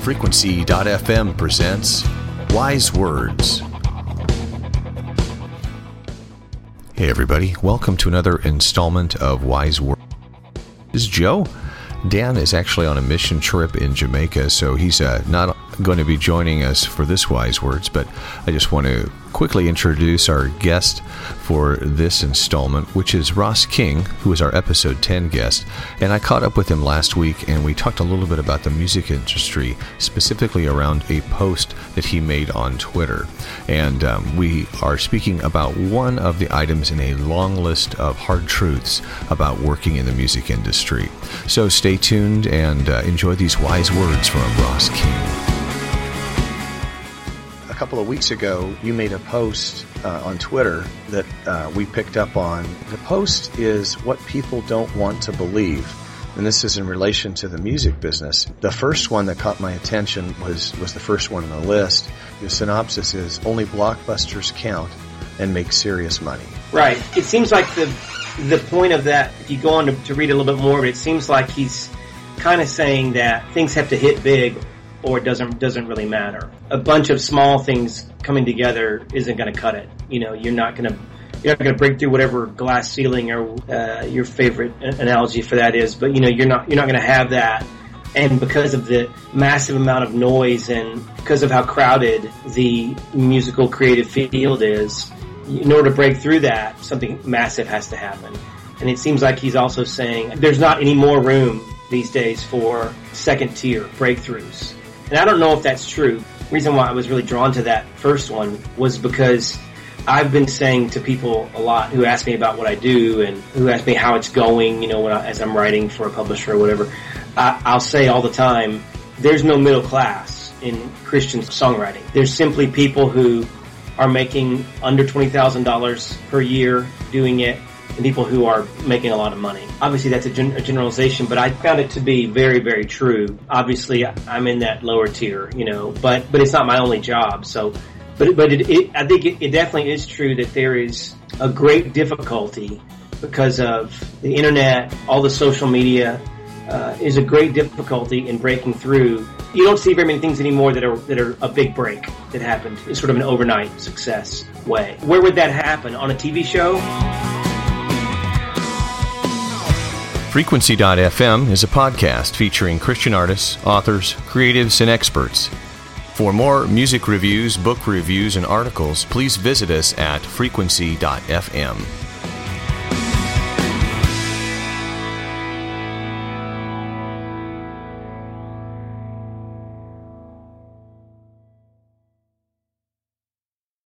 Frequency.fm presents Wise Words. Hey, everybody, welcome to another installment of Wise Words. This is Joe. Dan is actually on a mission trip in Jamaica, so he's uh, not going to be joining us for this Wise Words, but I just want to quickly introduce our guest for this installment, which is Ross King, who is our episode 10 guest. And I caught up with him last week and we talked a little bit about the music industry, specifically around a post that he made on Twitter. And um, we are speaking about one of the items in a long list of hard truths about working in the music industry. So stay tuned and uh, enjoy these wise words from Ross King couple of weeks ago, you made a post uh, on Twitter that uh, we picked up on. The post is what people don't want to believe. And this is in relation to the music business. The first one that caught my attention was, was the first one on the list. The synopsis is only blockbusters count and make serious money. Right. It seems like the the point of that, if you go on to, to read a little bit more, but it seems like he's kind of saying that things have to hit big or it doesn't doesn't really matter. A bunch of small things coming together isn't going to cut it. You know, you're not going to you're not going to break through whatever glass ceiling or uh, your favorite analogy for that is, but you know, you're not you're not going to have that. And because of the massive amount of noise and because of how crowded the musical creative field is, in order to break through that, something massive has to happen. And it seems like he's also saying there's not any more room these days for second tier breakthroughs and I don't know if that's true. Reason why I was really drawn to that first one was because I've been saying to people a lot who ask me about what I do and who ask me how it's going, you know, I, as I'm writing for a publisher or whatever. I, I'll say all the time, there's no middle class in Christian songwriting. There's simply people who are making under $20,000 per year doing it and people who are making a lot of money. Obviously, that's a, gen- a, generalization, but I found it to be very, very true. Obviously, I'm in that lower tier, you know, but but it's not my only job. So, but but it, it, I think it, it definitely is true that there is a great difficulty because of the internet, all the social media. Uh, is a great difficulty in breaking through. You don't see very many things anymore that are that are a big break that happened in sort of an overnight success way. Where would that happen on a TV show? Frequency.fm is a podcast featuring Christian artists, authors, creatives, and experts. For more music reviews, book reviews, and articles, please visit us at frequency.fm.